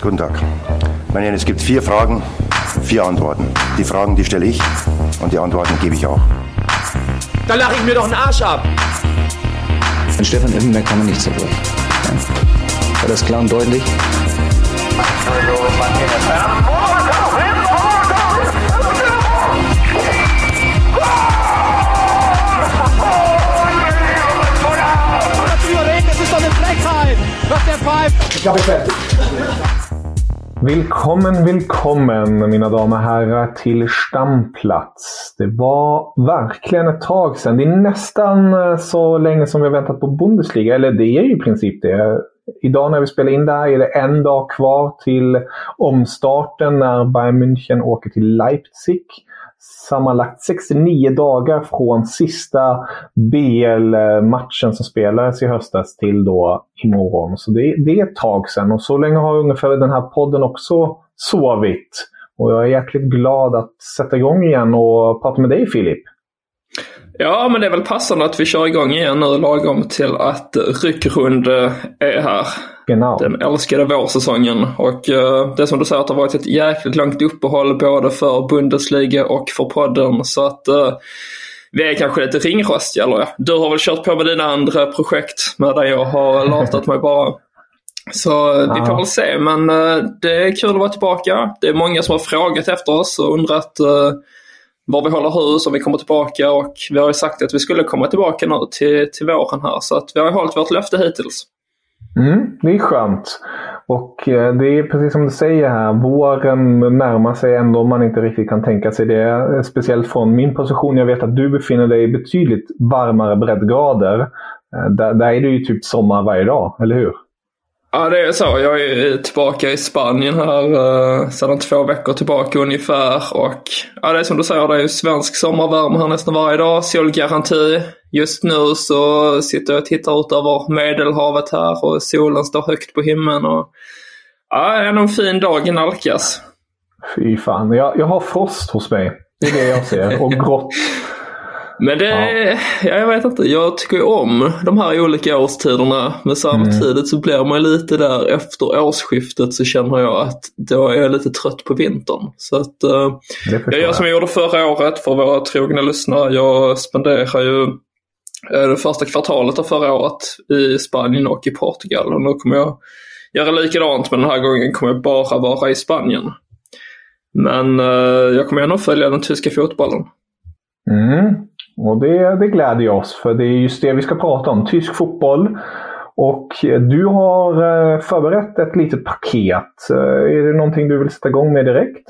Guten Tag. Meine Herren, es gibt vier Fragen, vier Antworten. Die Fragen, die stelle ich und die Antworten gebe ich auch. Da lache ich mir doch einen Arsch ab. An Stefan Effenberg kann man nichts dafür. Ja. War das klar und deutlich? Das ist doch eine Frechheit, was der pfeift. Ich är färdig. Välkommen, välkommen mina damer och herrar till Stamplats. Det var verkligen ett tag sedan. Det är nästan eh, så länge som vi har väntat på Bundesliga. Eller det är ju i princip det. Idag när vi spelar in det här är det en dag kvar till omstarten när Bayern München åker till Leipzig. Sammanlagt 69 dagar från sista BL-matchen som spelades i höstas till då imorgon. Så det, det är ett tag sedan och så länge har ungefär den här podden också sovit. Och jag är jäkligt glad att sätta igång igen och prata med dig Filip. Ja, men det är väl passande att vi kör igång igen nu lagom till att Ryckrunde är här. Genau. Den älskade vårsäsongen. Och uh, det är som du säger att det har varit ett jäkligt långt uppehåll både för Bundesliga och för podden. Så att uh, vi är kanske lite ringrostiga. Eller du har väl kört på med dina andra projekt medan jag har latat mig bara. Så uh, vi får väl se. Men det är kul att vara tillbaka. Det är många som har frågat efter oss och undrat var vi håller hus om vi kommer tillbaka och vi har ju sagt att vi skulle komma tillbaka nu till, till våren här. Så att vi har hållit vårt löfte hittills. Mm, det är skönt. Och eh, det är precis som du säger här, våren närmar sig ändå om man inte riktigt kan tänka sig det. Eh, speciellt från min position. Jag vet att du befinner dig i betydligt varmare breddgrader. Eh, där, där är det ju typ sommar varje dag, eller hur? Ja, det är så. Jag är tillbaka i Spanien här uh, sedan två veckor tillbaka ungefär. Och ja, det är som du säger, det är ju svensk sommarvärme här nästan varje dag. Solgaranti. Just nu så sitter jag och tittar ut över Medelhavet här och solen står högt på himlen. Och, ja, det är en fin dag i nalkas. Fy fan, jag, jag har frost hos mig. Det är det jag ser. Och grått. Men det, ja. jag vet inte, jag tycker ju om de här olika årstiderna. Men samtidigt mm. så blir man lite där efter årsskiftet så känner jag att då är jag lite trött på vintern. Så att uh, jag gör som jag gjorde förra året för våra trogna lyssnare. Jag spenderar ju uh, det första kvartalet av förra året i Spanien och i Portugal. Och nu kommer jag göra likadant men den här gången kommer jag bara vara i Spanien. Men uh, jag kommer ändå följa den tyska fotbollen. Mm. Och det, det gläder oss, för det är just det vi ska prata om. Tysk fotboll. Och du har eh, förberett ett litet paket. Eh, är det någonting du vill sätta igång med direkt?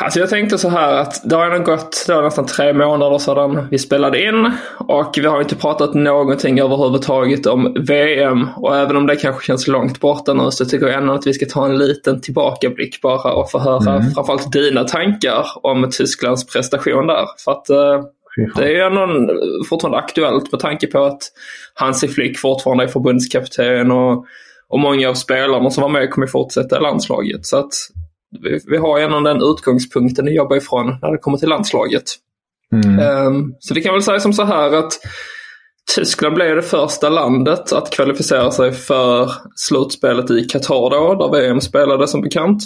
Alltså jag tänkte så här att det har gått det nästan tre månader sedan vi spelade in och vi har inte pratat någonting överhuvudtaget om VM och även om det kanske känns långt borta nu så tycker jag ändå att vi ska ta en liten tillbakablick bara och få höra mm. framförallt dina tankar om Tysklands prestation där. För att det är ändå fortfarande aktuellt med tanke på att Hansi Flick fortfarande är förbundskapten och, och många av spelarna som var med kommer fortsätta i landslaget. Så att vi, vi har ändå den utgångspunkten att jobba ifrån när det kommer till landslaget. Mm. Um, så vi kan väl säga som så här att Tyskland blev det första landet att kvalificera sig för slutspelet i Qatar då, där VM spelade som bekant.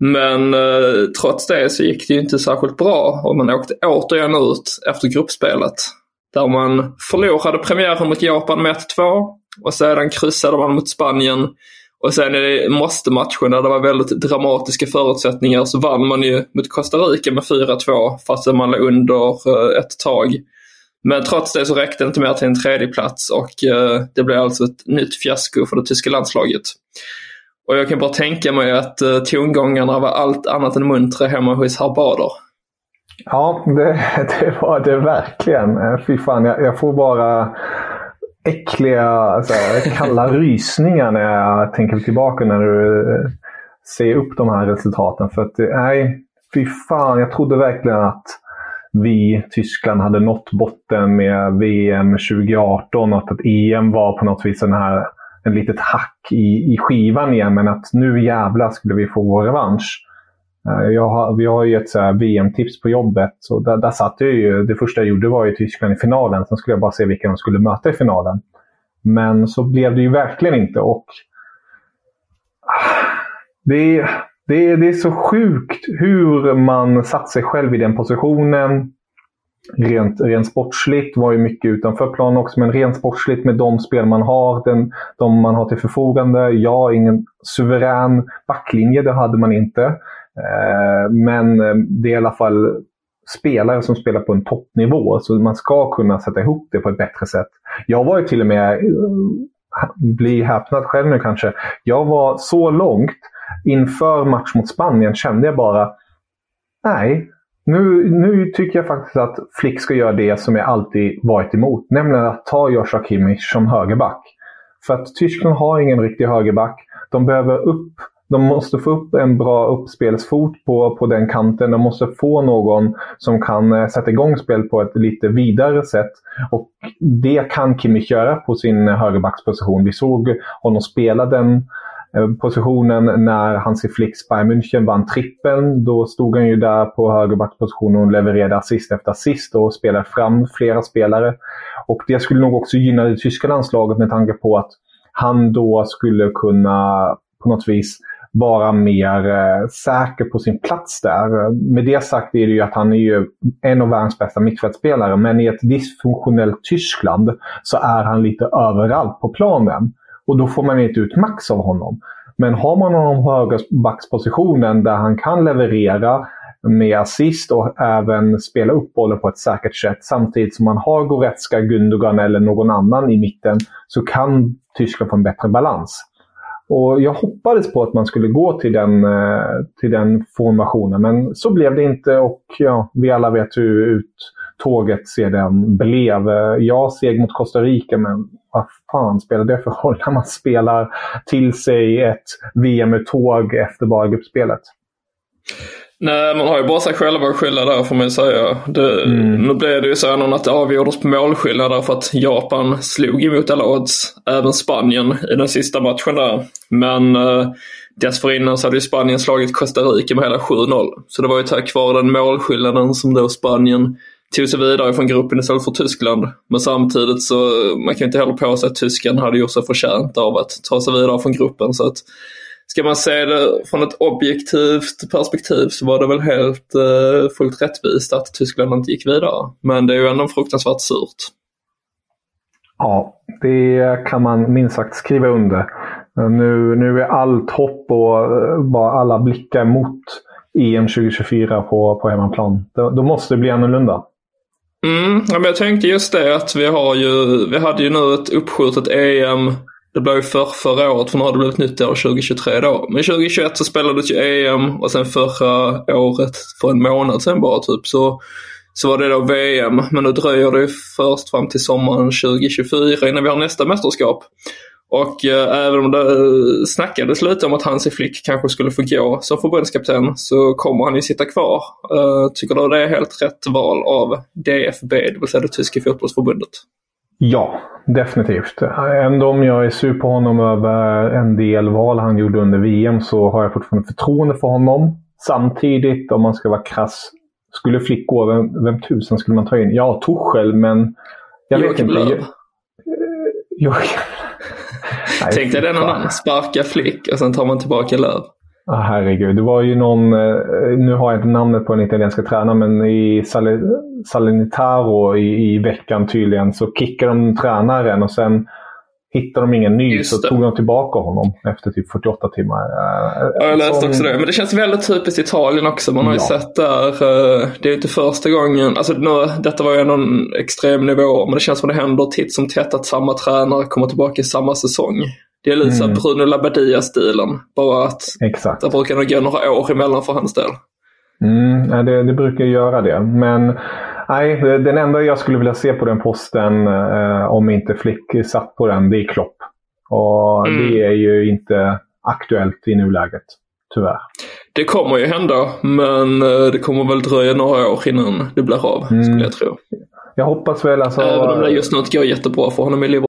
Men eh, trots det så gick det ju inte särskilt bra och man åkte återigen ut efter gruppspelet. Där man förlorade premiären mot Japan med 1-2 och sedan kryssade man mot Spanien. Och sen i måste-matchen där det var väldigt dramatiska förutsättningar så vann man ju mot Costa Rica med 4-2 fast man låg under eh, ett tag. Men trots det så räckte det inte mer till en tredje plats och eh, det blev alltså ett nytt fiasko för det tyska landslaget. Och jag kan bara tänka mig att uh, tongångarna var allt annat än muntra hemma hos herr Bader. Ja, det, det var det verkligen. Eh, fy fan, jag, jag får bara äckliga, alltså, kalla rysningar när jag tänker tillbaka när du eh, ser upp de här resultaten. För att, nej, fy fan, jag trodde verkligen att vi, Tyskland, hade nått botten med VM 2018 och att EM var på något vis en, här, en litet hack i, i skivan igen. Men att nu jävlar skulle vi få vår revansch. Eh, jag har, vi har ju ett VM-tips på jobbet. Så där, där satt jag ju. Det första jag gjorde var ju Tyskland i finalen. Sen skulle jag bara se vilka de skulle möta i finalen. Men så blev det ju verkligen inte. Och ah, det, det, det är så sjukt hur man satt sig själv i den positionen. Rent, rent sportsligt var ju mycket utanför plan också, men rent sportsligt med de spel man har, den, de man har till förfogande. Ja, ingen suverän backlinje, det hade man inte. Eh, men eh, det är i alla fall spelare som spelar på en toppnivå, så man ska kunna sätta ihop det på ett bättre sätt. Jag var ju till och med, eh, bli häpnad själv nu kanske, jag var så långt inför match mot Spanien kände jag bara, nej, nu, nu tycker jag faktiskt att Flick ska göra det som jag alltid varit emot. Nämligen att ta Joshua Kimmich som högerback. För att Tyskland har ingen riktig högerback. De behöver upp de måste få upp en bra uppspelsfot på, på den kanten. De måste få någon som kan eh, sätta igång spel på ett lite vidare sätt. Och det kan Kimmich göra på sin högerbacksposition. Vi såg honom spela den positionen när Hansi Flick Bayern München vann trippeln. Då stod han ju där på högerbackspositionen och levererade assist efter assist och spelade fram flera spelare. Och det skulle nog också gynna det tyska landslaget med tanke på att han då skulle kunna på något vis vara mer eh, säker på sin plats där. Med det sagt är det ju att han är ju en av världens bästa mittfältspelare, men i ett dysfunktionellt Tyskland så är han lite överallt på planen. Och då får man inte ut max av honom. Men har man honom på högerbackspositionen där han kan leverera med assist och även spela upp bollen på ett säkert sätt samtidigt som man har Goretzka, Gundogan eller någon annan i mitten så kan Tyskland få en bättre balans. Och Jag hoppades på att man skulle gå till den, eh, till den formationen men så blev det inte och ja, vi alla vet hur uttåget sedan blev. Jag seg mot Costa Rica, men vad fan spelar det för roll när man spelar till sig ett VM-tåg efter bara gruppspelet? Nej, man har ju bara sig själva att skylla där får man ju säga. Det, mm. Nu blev det ju så att det avgjordes på målskillnad därför att Japan slog emot alla odds, även Spanien i den sista matchen där. Men eh, dessförinnan så hade ju Spanien slagit Costa Rica med hela 7-0. Så det var ju tack vare den målskillnaden som då Spanien tog sig vidare från gruppen istället för Tyskland. Men samtidigt så man kan inte heller påstå att tysken hade gjort sig förtjänt av att ta sig vidare från gruppen. Så att, ska man se det från ett objektivt perspektiv så var det väl helt eh, fullt rättvist att Tyskland inte gick vidare. Men det är ju ändå fruktansvärt surt. Ja, det kan man minst sagt skriva under. Nu, nu är allt hopp och eh, bara alla blickar mot EM 2024 på, på hemmaplan. Då, då måste det bli annorlunda. Mm, ja, men jag tänkte just det att vi har ju, vi hade ju nu ett uppskjutet EM. Det blev ju för förra året, för nu har det blivit nytt år 2023 då. Men 2021 så spelades ju EM och sen förra året, för en månad sen bara typ, så, så var det då VM. Men nu dröjer det ju först fram till sommaren 2024 innan vi har nästa mästerskap. Och eh, även om det eh, snackades lite om att Hansi Flick kanske skulle få gå som förbundskapten så kommer han ju sitta kvar. Eh, tycker du det är helt rätt val av DFB, det vill säga det tyska fotbollsförbundet? Ja, definitivt. Ändå om jag är sur på honom över en del val han gjorde under VM så har jag fortfarande förtroende för honom. Samtidigt, om man ska vara krass, skulle Flick gå, vem, vem tusen skulle man ta in? Ja, Torshäll, men jag Joakim vet inte. Löv. Joakim Tänk dig den annan, sparka Flick och sen tar man tillbaka Löv. Ah, herregud, det var ju någon, eh, nu har jag inte namnet på den italienska tränaren, men i Salernitaro i, i veckan tydligen så kickade de tränaren och sen hittade de ingen ny så tog de tillbaka honom efter typ 48 timmar. Ja, jag läste Som... också det. Men det känns väldigt typiskt Italien också. Man har ju ja. sett där, eh, det är inte första gången, alltså nu, detta var ju ändå en extrem nivå, men det känns som det händer titt som tätt att samma tränare kommer tillbaka i samma säsong. Det är lite mm. Bruno Labbadia-stilen. Bara att Exakt. det brukar nog gå några år emellan för hans del. Mm, det, det brukar göra det. Men nej, den enda jag skulle vilja se på den posten, eh, om inte Flick satt på den, det är Klopp. Och mm. det är ju inte aktuellt i nuläget, tyvärr. Det kommer ju hända, men eh, det kommer väl dröja några år innan det blir av, mm. skulle jag tro. Jag hoppas väl alltså... Även om det just nu inte går jättebra för honom i Liverpool.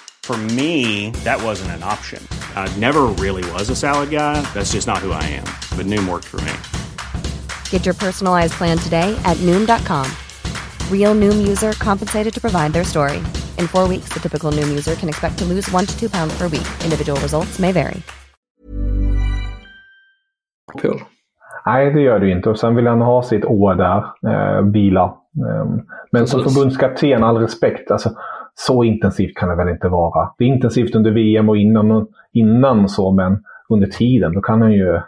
For me, that wasn't an option. I never really was a salad guy. That's just not who I am. But Noom worked for me. Get your personalized plan today at Noom.com. Real Noom user compensated to provide their story. In four weeks, the typical Noom user can expect to lose one to two pounds per week. Individual results may vary. Cool. Nej, det gör du inte. Och sen vill han ha sitt år där, eh, vila. Eh, men som förbundskapten, all respekt. Alltså, så intensivt kan det väl inte vara. Det är intensivt under VM och innan, innan så, men under tiden då kan han ju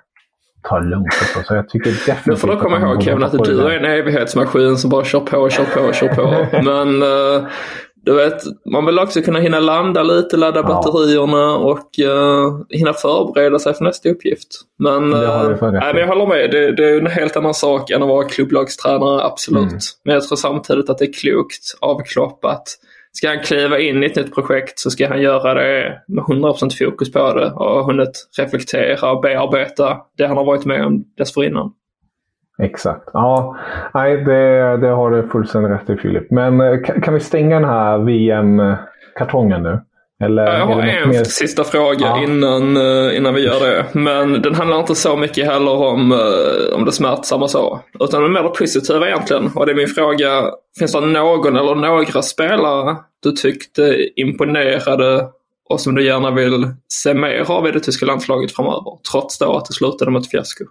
ta lugnt. Så jag tycker definitivt du får då komma ihåg Kevin att du är en evighetsmaskin som bara kör på, kör på, kör på. Men uh, du vet, man vill också kunna hinna landa lite, ladda ja. batterierna och uh, hinna förbereda sig för nästa uppgift. Men, uh, nej, men jag håller med, det, det, är en helt annan sak än att vara klubblagstränare, absolut. Mm. Men jag tror samtidigt att det är klokt av Klopp att ska han kliva in i ett nytt projekt så ska han göra det med 100% fokus på det och hunnit reflektera och bearbeta det han har varit med om dessförinnan. Exakt. Ja, nej, det, det har du fullständigt rätt i Filip. Men eh, kan, kan vi stänga den här VM-kartongen nu? Eller, jag har en mer... sista fråga ja. innan, eh, innan vi gör det. Men den handlar inte så mycket heller om, eh, om det smärtsamma så. Utan mer det positiva egentligen. Och det är min fråga. Finns det någon eller några spelare du tyckte imponerade och som du gärna vill se mer av i det tyska landslaget framöver? Trots då att det slutade med ett fiasko.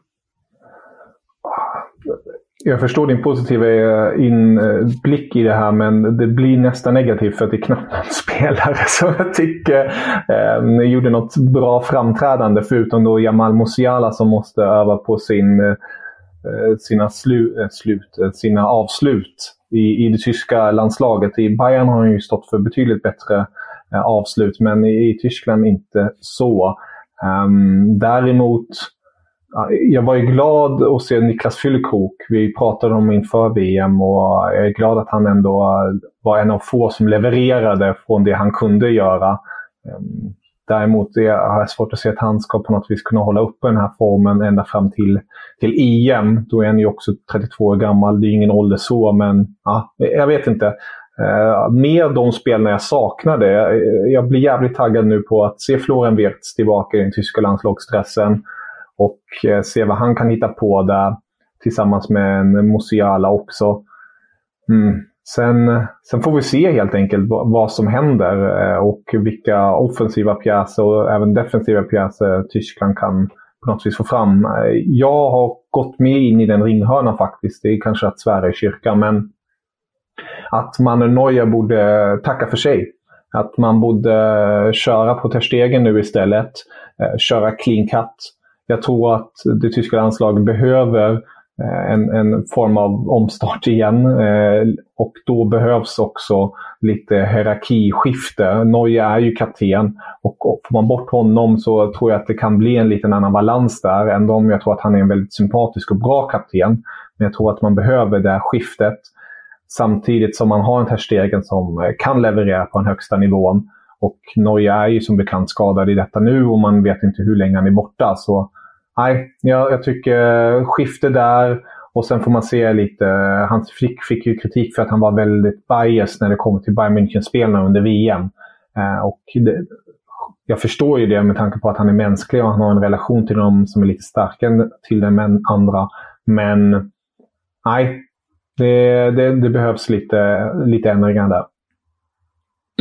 Jag förstår din positiva eh, inblick eh, i det här, men det blir nästan negativt för att det är knappt någon spelare som jag tycker eh, gjorde något bra framträdande. Förutom då Jamal Musiala som måste öva på sin, eh, eh, sina slu, eh, slut, eh, sina avslut i, i det tyska landslaget. I Bayern har han ju stått för betydligt bättre eh, avslut, men i, i Tyskland inte så. Um, däremot jag var ju glad att se Niklas Füllkrok. Vi pratade om inför VM och jag är glad att han ändå var en av få som levererade från det han kunde göra. Ehm, däremot har jag svårt att se att han ska på något vis kunna hålla uppe den här formen ända fram till, till EM. Då är han ju också 32 år gammal. Det är ingen ålder så, men ja, jag vet inte. Ehm, Med de spelarna jag saknade. Jag blir jävligt taggad nu på att se Florian Wirtz tillbaka i den tyska landslagsstressen och eh, se vad han kan hitta på där tillsammans med en Musiala också. Mm. Sen, sen får vi se helt enkelt vad som händer eh, och vilka offensiva pjäser och även defensiva pjäser Tyskland kan på något vis få fram. Eh, jag har gått med in i den ringhörnan faktiskt. Det är kanske att svära i kyrkan, men att man Neuer borde tacka för sig. Att man borde köra på Terstegen nu istället. Köra clean cut jag tror att det tyska landslaget behöver eh, en, en form av omstart igen. Eh, och då behövs också lite hierarkiskifte. Neuer är ju kapten och får man bort honom så tror jag att det kan bli en liten annan balans där. Ändå om jag tror att han är en väldigt sympatisk och bra kapten. Men jag tror att man behöver det här skiftet. Samtidigt som man har en Terstegen som eh, kan leverera på den högsta nivån. Och Neuer är ju som bekant skadad i detta nu och man vet inte hur länge han är borta. Så nej, jag, jag tycker skifte där. Och sen får man se lite, han fick, fick ju kritik för att han var väldigt biased när det kommer till Bayern München-spelarna under VM. Eh, och det, jag förstår ju det med tanke på att han är mänsklig och han har en relation till dem som är lite starkare till dem än andra. Men nej, Det, det, det behövs lite, lite ändringar där.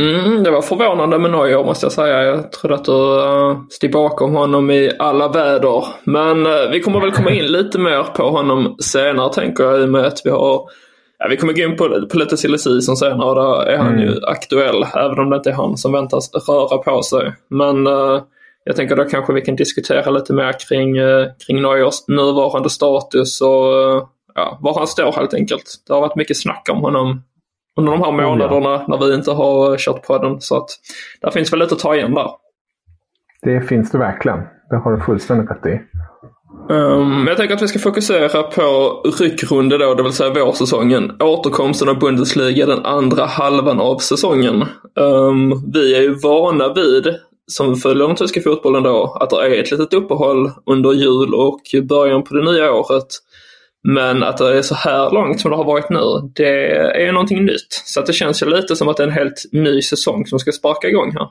Mm, det var förvånande med Neuer måste jag säga. Jag trodde att du uh, stod bakom honom i alla väder. Men uh, vi kommer väl komma in lite mer på honom senare tänker jag i och med att vi har Ja, vi kommer gå in på, på lite silly season senare och där är han mm. ju aktuell. Även om det inte är han som väntas röra på sig. Men uh, jag tänker då kanske vi kan diskutera lite mer kring, kring Neuers nuvarande status och ja, var han står helt enkelt. Det har varit mycket snack om honom under de här månaderna oh, ja. när vi inte har kört på den. Så att där finns väl lite att ta igen där. Det finns det verkligen. Det har du fullständigt rätt i. Um, jag tänker att vi ska fokusera på ryckrunde då, det vill säga vårsäsongen. Återkomsten av Bundesliga den andra halvan av säsongen. Um, vi är ju vana vid, som följer den tyska fotbollen då, att det är ett litet uppehåll under jul och början på det nya året. Men att det är så här långt som det har varit nu, det är någonting nytt. Så att det känns ju lite som att det är en helt ny säsong som ska sparka igång här.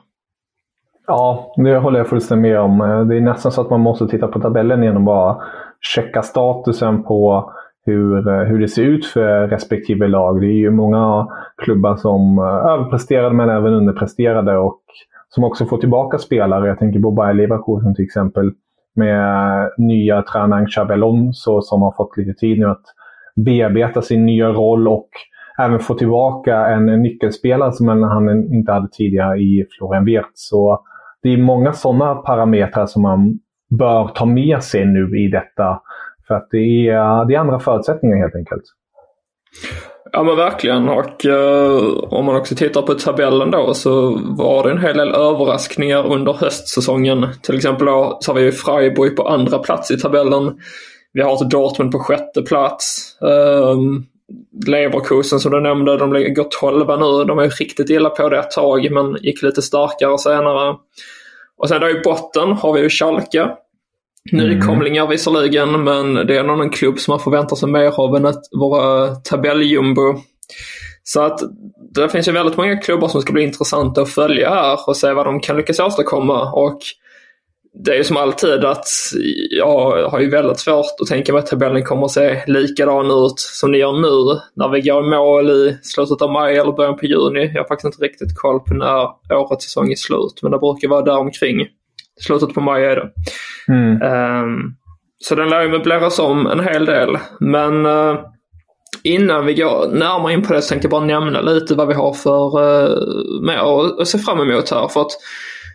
Ja, det håller jag fullständigt med om. Eh, det är nästan så att man måste titta på tabellen igen och bara checka statusen på hur, eh, hur det ser ut för respektive lag. Det är ju många klubbar som eh, överpresterade men även underpresterade och som också får tillbaka spelare. Jag tänker på Bayer Leverkusen till exempel med nya tränaren Xabi Alonso som har fått lite tid nu att bearbeta sin nya roll och även få tillbaka en nyckelspelare som han inte hade tidigare i Florian Wirtz. Så det är många sådana parametrar som man bör ta med sig nu i detta. För att det är, det är andra förutsättningar helt enkelt. Ja men verkligen och eh, om man också tittar på tabellen då så var det en hel del överraskningar under höstsäsongen. Till exempel då, så har vi Freiburg på andra plats i tabellen. Vi har ett Dortmund på sjätte plats. Eh, Leverkusen som du nämnde, de ligger 12 nu. De är riktigt illa på det ett tag men gick lite starkare senare. Och sen då i botten har vi ju Schalke Nykomlingar visserligen, men det är någon klubb som man förväntar sig mer av än att vara tabelljumbo. Så att det finns ju väldigt många klubbar som ska bli intressanta att följa här och se vad de kan lyckas åstadkomma. Och det är ju som alltid att jag har ju väldigt svårt att tänka mig att tabellen kommer att se likadan ut som ni gör nu när vi går i mål i slutet av maj eller början på juni. Jag har faktiskt inte riktigt koll på när årets säsong är slut, men det brukar vara där omkring. Slutet på maj är det. Mm. Um, så den lär ju möbleras om en hel del. Men uh, innan vi går närmare in på det så tänkte jag bara nämna lite vad vi har för uh, mer att se fram emot här. För att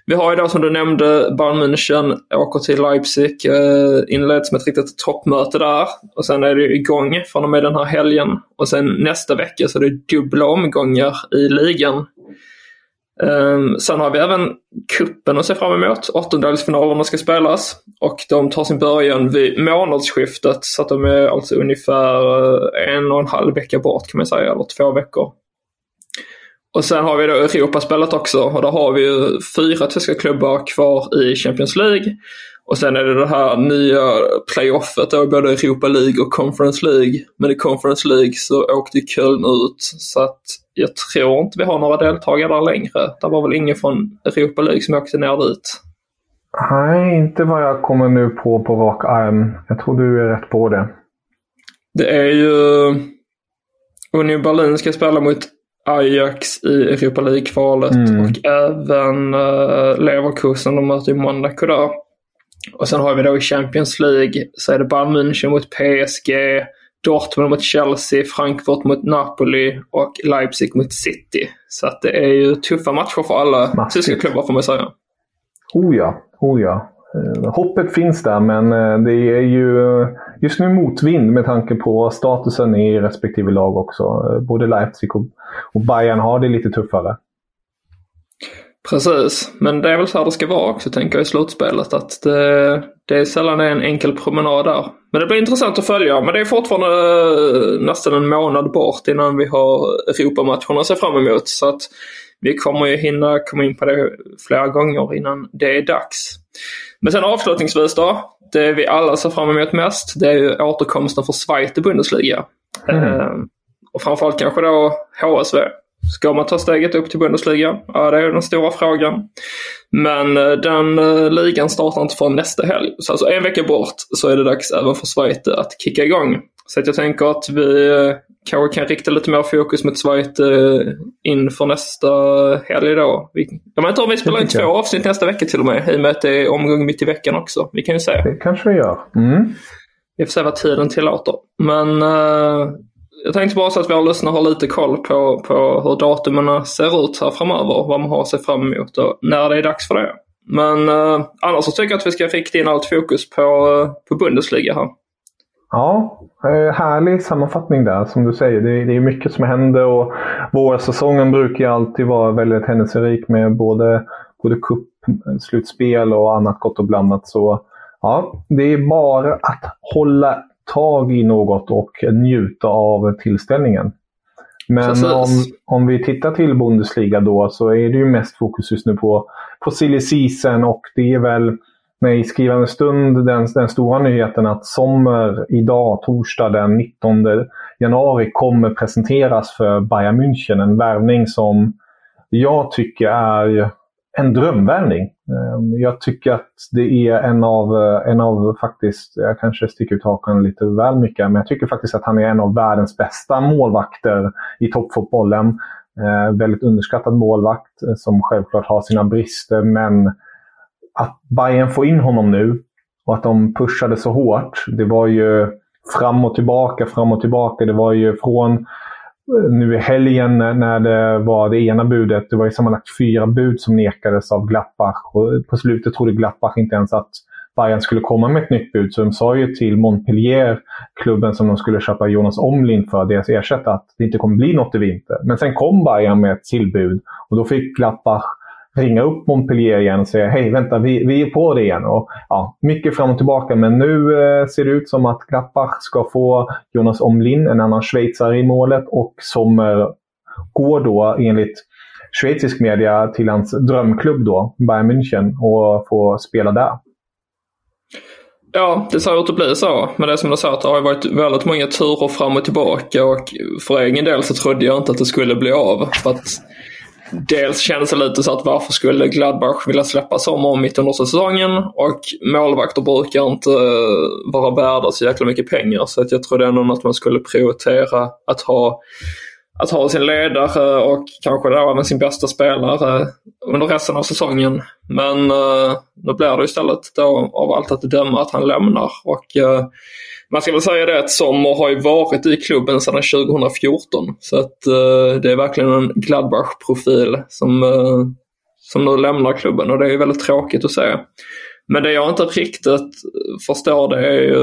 vi har då som du nämnde Bayern München åker till Leipzig, uh, inleds med ett riktigt toppmöte där. Och sen är det igång från och med den här helgen. Och sen nästa vecka så är det dubbla omgångar i ligan. Um, sen har vi även kuppen att se fram emot. Åttondelsfinalerna ska spelas och de tar sin början vid månadsskiftet så att de är alltså ungefär eh, en och en halv vecka bort kan man säga, eller två veckor. Och sen har vi då Europaspelet också och där har vi ju fyra tyska klubbar kvar i Champions League. Och sen är det det här nya playoffet då, både Europa League och Conference League. Men i Conference League så åkte Köln ut så att jag tror inte vi har några deltagare där längre. Det var väl ingen från Europa League som åkte ner dit. Nej, inte vad jag kommer nu på på rak arm. Jag tror du är rätt på det. Det är ju Union Berlin ska spela mot Ajax i Europa League-kvalet mm. och även uh, Leverkusen de möter ju Monaco där. Och sen har vi då i Champions League så är det Bayern München mot PSG, Dortmund mot Chelsea, Frankfurt mot Napoli och Leipzig mot City. Så att det är ju tuffa matcher för alla tyska klubbar får man säga. Oh ja, oh ja. Eh, hoppet finns där men eh, det är ju just nu motvind med tanke på statusen i respektive lag också. Eh, både Leipzig och Bayern har det lite tuffare. Precis, men det är väl så här det ska vara också tänker jag i slutspelet. Att det, det är sällan en enkel promenad där. Men det blir intressant att följa. Men det är fortfarande eh, nästan en månad bort innan vi har Europamatcherna att se fram emot. Så att vi kommer ju hinna komma in på det flera gånger innan det är dags. Men sen avslutningsvis då. Det vi alla ser fram emot mest det är ju återkomsten för Schweiz i Bundesliga. Mm. Eh, och framförallt kanske då HSV. Ska man ta steget upp till Bundesliga? Ja, det är den stora frågan. Men eh, den uh, ligan startar inte förrän nästa helg. Så alltså en vecka bort så är det dags även för Schweiz att kicka igång. Så jag tänker att vi eh, kanske kan rikta lite mer fokus mot Schweiz eh, inför nästa helg då. Vi, jag vet inte om vi spelar in två avsnitt nästa vecka till och med, i och med att det är omgång mitt i veckan också. Vi kan ju se. Det kanske vi gör. Mm. Vi får se vad tiden tillåter. Men uh, jag tänkte bara så att våra lyssnare har lite koll på, på hur datumen ser ut här framöver. Vad man har att se fram emot och när det är dags för det. Men eh, annars så tycker jag att vi ska rikta in allt fokus på, eh, på Bundesliga här. Ja, eh, härlig sammanfattning där. Som du säger, det, det är mycket som händer och vårsäsongen brukar ju alltid vara väldigt händelserik med både, både cup, slutspel och annat gott och blandat. Så ja, det är bara att hålla tag i något och njuta av tillställningen. Men om, om vi tittar till Bundesliga då så är det ju mest fokus just nu på, på silly season och det är väl när i skrivande stund den, den stora nyheten att Sommer idag, torsdag den 19 januari, kommer presenteras för Bayern München. En värvning som jag tycker är en drömvärvning. Ehm, jag tycker att det är en av, eh, en av faktiskt, jag kanske sticker ut hakan lite väl mycket, men jag tycker faktiskt att han är en av världens bästa målvakter i toppfotbollen. Ehm, väldigt underskattad målvakt eh, som självklart har sina brister, men att Bayern får in honom nu och att de pushade så hårt. Det var ju fram och tillbaka, fram och tillbaka. Det var ju från nu i helgen när det var det ena budet. Det var ju sammanlagt fyra bud som nekades av Glappach. Och på slutet trodde Glappach inte ens att Bayern skulle komma med ett nytt bud. Så de sa ju till Montpellier, klubben som de skulle köpa Jonas Omlin för, deras ersättare, att det inte kommer bli något i vinter. Men sen kom Bayern med ett tillbud och då fick Glappach ringa upp Montpellier igen och säga hej, vänta, vi, vi är på det igen. Och, ja, mycket fram och tillbaka, men nu eh, ser det ut som att Gladbach ska få Jonas Omlin, en annan schweizare, i målet och Sommer eh, går då enligt schweizisk media till hans drömklubb då, Bayern München, och får spela där. Ja, det ser ut att bli så. Men det är som du sa, att det har varit väldigt många turer fram och tillbaka och för egen del så trodde jag inte att det skulle bli av. För att dels kändes det lite så att varför skulle Gladbach vilja släppa Sommer mitt under säsongen? Och målvakter brukar inte eh, vara värda så jäkla mycket pengar. Så att jag trodde ändå att man skulle prioritera att ha att ha sin ledare och kanske då även sin bästa spelare under resten av säsongen. Men eh, nu blir det istället då av allt att döma att han lämnar. Och eh, man ska väl säga det att Sommer har ju varit i klubben sedan 2014. Så att eh, det är verkligen en Gladbach-profil som, eh, som nu lämnar klubben och det är väldigt tråkigt att se. Men det jag inte riktigt förstår det är ju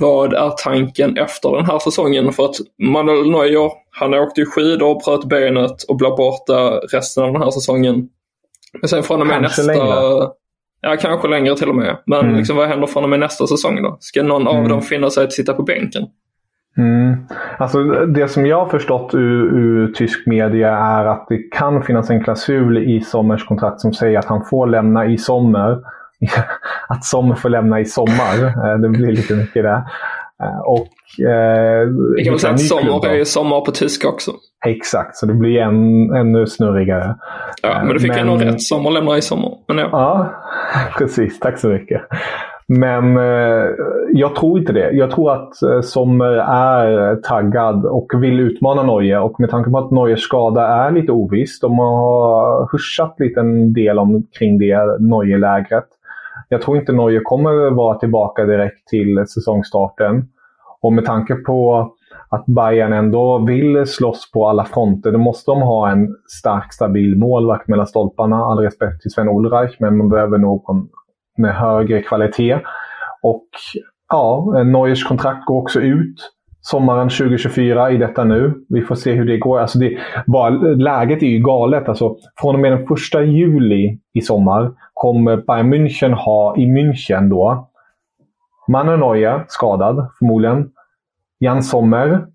vad är tanken efter den här säsongen? För att Manuel Neuer, han åkte ju skidor och bröt benet och blev borta resten av den här säsongen. Men sen från och med Kanske nästa... längre. Ja, kanske längre till och med. Men Mm. liksom, vad händer från och med nästa säsong då? Ska någon av Mm. dem finna sig att sitta på bänken? Mm. Alltså, det som jag har förstått ur, ur tysk media är att det kan finnas en klausul i Sommers kontrakt som säger att han får lämna i sommar. att Sommer får lämna i sommar. Eh, Det blir lite mycket där. Eh, Och, eh, Vi kan väl säga att sommar är ju sommar på tyska också. Exakt, så det blir en, ännu snurrigare. Ja, men du fick Men- ändå rätt. Sommar lämnar i sommar. Men ja. Ja, precis. Tack så mycket. Men eh, jag tror inte det. Jag tror att eh, Sommer är taggad och vill utmana Neuer. Och med tanke på att Neuers skada är lite oviss. De har huschat lite en del omkring det Neuer-lägret. Jag tror inte Neuer kommer vara tillbaka direkt till säsongstarten. Och med tanke på att Bayern ändå vill slåss på alla fronter, då måste de ha en stark, stabil målvakt mellan stolparna. All respekt till Sven Ulreich, men man behöver någon med högre kvalitet. Och ja, Neuers kontrakt går också ut sommaren 2024 i detta nu. Vi får se hur det går. Alltså det, bara, läget är ju galet. Alltså, från och med den första juli i sommar kommer Bayern München ha i München då Manuel Neuer skadad förmodligen. Jan Sommer,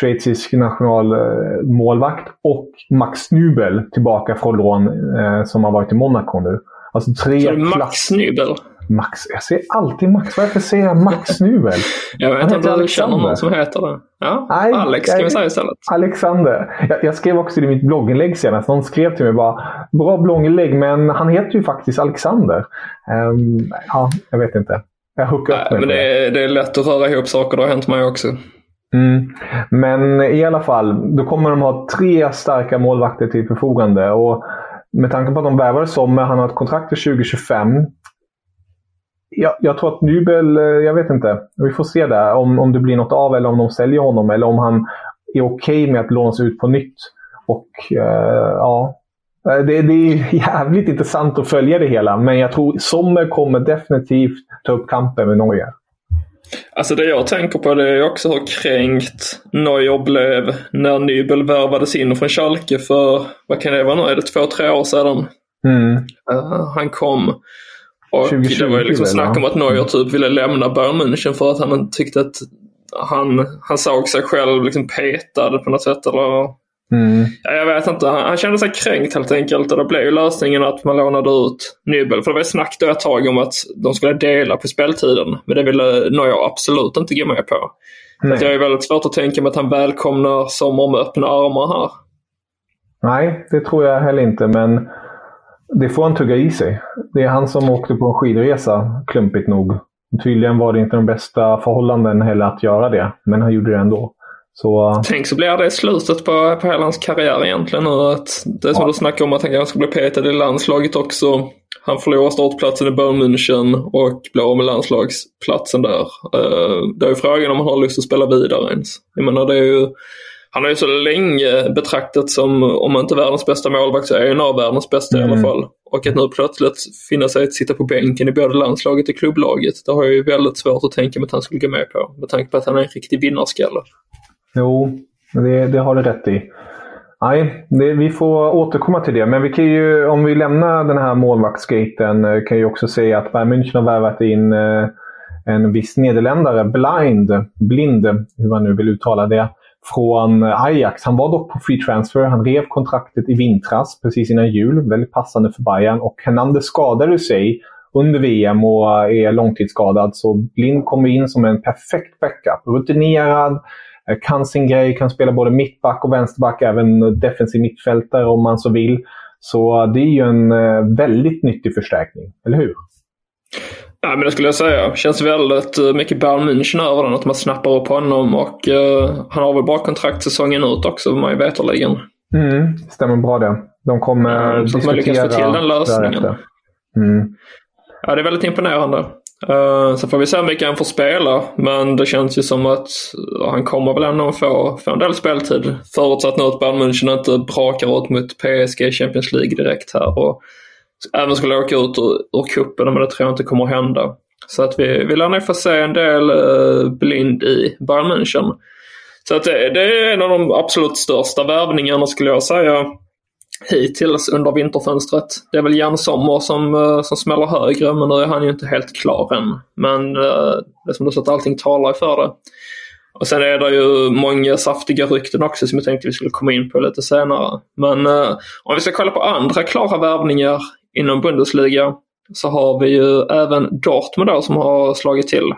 schweizisk nationalmålvakt och Max Nübel tillbaka från lån eh, som har varit i Monaco nu. Alltså tre Max Nybel. Max. Jag säger alltid Max. Varför säger jag Max Nübel? Jag vet inte om du känner någon som heter det. Ja, Nej, Alex kan vi säga istället. Alexander. Jag, jag skrev också i mitt blogginlägg senast. Någon skrev till mig bara Bra blogginlägg, men han heter ju faktiskt Alexander. Ehm, ja, jag vet inte. Jag hookar upp men det är, det är lätt att röra ihop saker. Det har hänt mig också. Mm. Men i alla fall, då kommer de ha tre starka målvakter till förfogande. Och med tanke på att de värvar Sommer, han har ett kontrakt till 2025. Jag, jag tror att Nybel, eh, jag vet inte, vi får se där om, om det blir något av eller om de säljer honom eller om han är okej okay med att lånas ut på nytt. Och uh, ja, eh, det, det, är jävligt intressant att följa det hela. Men jag tror Sommer kommer definitivt ta upp kampen med Norge. Alltså det jag tänker på det är också hur kränkt Neuer blev när Nybel värvades in från Schalke för, vad kan det vara nu, är det två, tre år sedan? Mm. Uh, han kom. Och 2020 det var ju liksom snack om att Neuer typ ville lämna Bayern München för att han tyckte att han, han såg sig själv liksom petad på något sätt. Eller, Mm. ja, jag vet inte. Han, han kände sig kränkt helt enkelt och då blev ju lösningen att man lånade ut Nybel. För det var ju snack då ett tag om att de skulle dela på speltiden. Men det ville Neuer absolut inte gå med på. Nej. att jag är väldigt svårt att tänka mig att han välkomnar Sommer med öppna armar här. Nej, det tror jag heller inte. Men det får han tugga i sig. Det är han som åkte på en skidresa, klumpigt nog. Tydligen var det inte de bästa förhållanden heller att göra det. Men han gjorde det ändå. Så Tänk så blir det slutet på, på hela hans karriär egentligen nu. Att det som Ja. du snackade om att han kanske ska bli petad i landslaget också. Han förlorar startplatsen i Bayern München och blir av med landslagsplatsen där. Uh, det är frågan om han har lust att spela vidare ens. Jag menar det är ju han har ju så länge betraktats som, om inte världens bästa målvakt, så är en av världens bästa i alla Mm. fall. Och att nu plötsligt finna sig att sitta på bänken i både landslaget och klubblaget, det har jag ju väldigt svårt att tänka mig att han skulle gå med på. Med tanke på att han är en riktig vinnarskalle. Jo, det, det har du rätt i. Nej, det, vi får återkomma till det. Men vi kan ju, om vi lämnar den här målvaktsgaten, eh, kan ju också säga att Bayern München har värvat in eh, en viss nederländare, Blind, Blind, hur man nu vill uttala det, från eh, Ajax. Han var dock på free transfer. Han rev kontraktet i vintras, precis innan jul. Väldigt passande för Bayern. Och Hernandez skadade sig under VM och eh, är långtidsskadad. Så Blind kommer in som en perfekt backup. Rutinerad, eh, kan sin grej, kan spela både mittback och vänsterback, även defensiv mittfältare om man så vill. Så det är ju en väldigt nyttig förstärkning, eller hur? Ja, men det skulle jag säga. Känns väldigt eh, mycket Bayern München över den. Att man snappar upp honom och eh, han har väl bara kontrakt säsongen ut också, vad man ju veterligen. Mm, stämmer bra det. De kommer Ja, så att man lyckas få till den lösningen. därefter. Mm. Ja, det är väldigt imponerande. Uh, så får vi se hur mycket han får spela. Men det känns ju som att uh, han kommer väl ändå få, få en del speltid. Förutsatt nu att Bayern München inte brakar ut mot PSG i Champions League direkt här. Och även skulle åka ut ur, ur cupen, men det tror jag inte kommer att hända. Så att vi, vi lär nog få se en del eh, blind i Bayern München. Så att det, det är en av de absolut största värvningarna skulle jag säga hittills under vinterfönstret. Det är väl Jan Sommer som, eh, som smäller högre, men nu är han ju inte helt klar än. Men eh, det är som du sa att allting talar för det. Och sen är det ju många saftiga rykten också som jag tänkte vi skulle komma in på lite senare. Men eh, om vi ska kolla på andra klara värvningar inom Bundesliga så har vi ju även Dortmund då som har slagit till.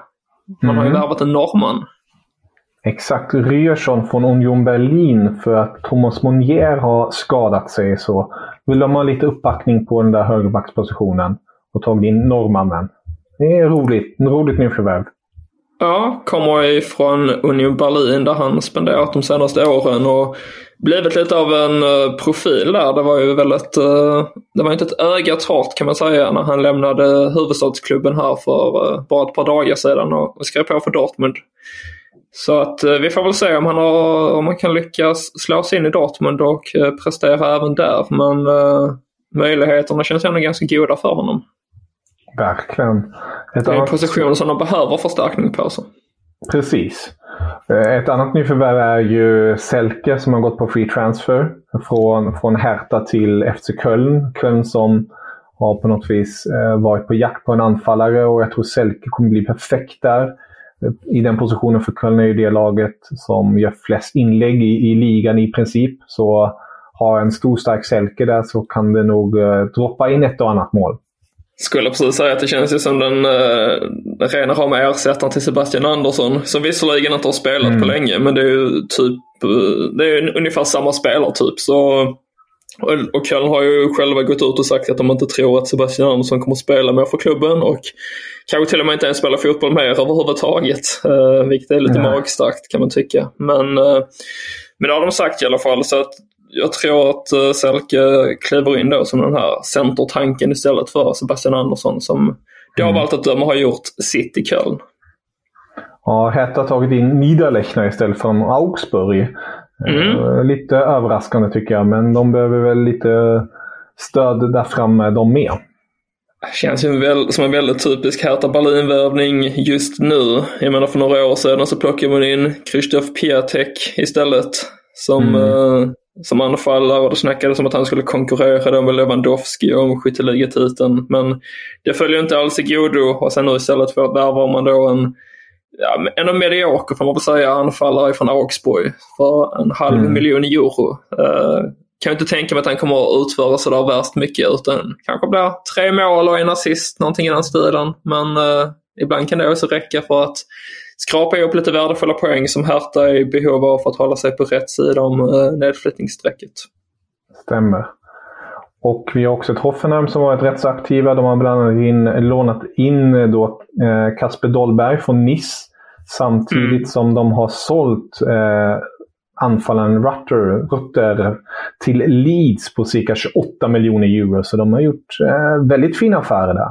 Man har ju Mm. värvat en norrman. Exakt. Ryersson från Union Berlin för att Thomas Monier har skadat sig. Så vill de ha lite uppbackning på den där högerbackspositionen och tagit in norrmannen. Det är roligt. Roligt nyförvärv. Ja, kommer ifrån Union Berlin där han spenderat de senaste åren och blivit lite av en eh, profil där. Det var ju väldigt, eh, det var inte ett öga torrt kan man säga när han lämnade huvudstadsklubben här för eh, bara ett par dagar sedan och skrev på för Dortmund. Så att vi får väl se om han, har, om han kan lyckas slå sig in i Dortmund och prestera även där. Men möjligheterna känns ändå ganska goda för honom. Verkligen. Ett Det är en position som de behöver förstärkning på. Så. Precis. Eh, Ett annat nyförvärv är ju Selke som har gått på free transfer från, från Hertha till FC Köln. Köln som har på något vis eh, varit på jakt på en anfallare och jag tror Selke kommer bli perfekt där. I den positionen för Köln är ju det laget som gör flest inlägg i, i ligan i princip. Så har en stor stark Selke där så kan det nog eh, droppa in ett och annat mål. Skulle precis säga att det känns ju som den eh, rena rama ersättaren till Sebastian Andersson. Som visserligen inte har spelat Mm. på länge men det är ju typ eh, det är ungefär samma spelartyp. Så Och, och Köln har ju själva gått ut och sagt att de inte tror att Sebastian Andersson kommer att spela mer för klubben och kanske till och med inte ens spela fotboll mer överhuvudtaget. Uh, vilket är lite magstarkt kan man tycka. Men, uh, men det har de sagt i alla fall. så att jag tror att uh, Selke kliver in då som den här centertanken istället för Sebastian Andersson som det har mm. valt att döma har gjort sitt i Köln. Ja, Hertha har tagit in Niederlechner istället för Augsburg. Mm. Lite överraskande tycker jag, men de behöver väl lite stöd där framme de med. Känns ju väl, som en väldigt typisk Hertha Berlin-värvning just nu. Jag menar för några år sedan så plockade man in Krzysztof Piatek istället som, mm. Som anfallare och det snackades om att han skulle konkurrera då med Lewandowski om skytteligatiteln. Men det följer inte alls i godo och sen nu istället för att värvar man då en ja, en medioker får man väl säga anfallare från Augsburg för en halv mm. miljon euro. Uh, kan inte tänka mig att han kommer att utföra sådär värst mycket utan kanske blir tre mål och en assist, någonting i den stilen. Men uh, ibland kan det också räcka för att skrapa ihop lite värdefulla poäng som Hertha är i behov av för att hålla sig på rätt sida om uh, nedflyttningsstrecket. Stämmer. Och vi har också ett Hoffenheim som varit rätt så aktiva. De har bland annat in, lånat in då, eh, Kasper Dollberg från Nice. Samtidigt mm. som de har sålt eh, anfallaren Rutter, Rutter till Leeds på cirka 28 miljoner euro. Så de har gjort eh, väldigt fina affärer där.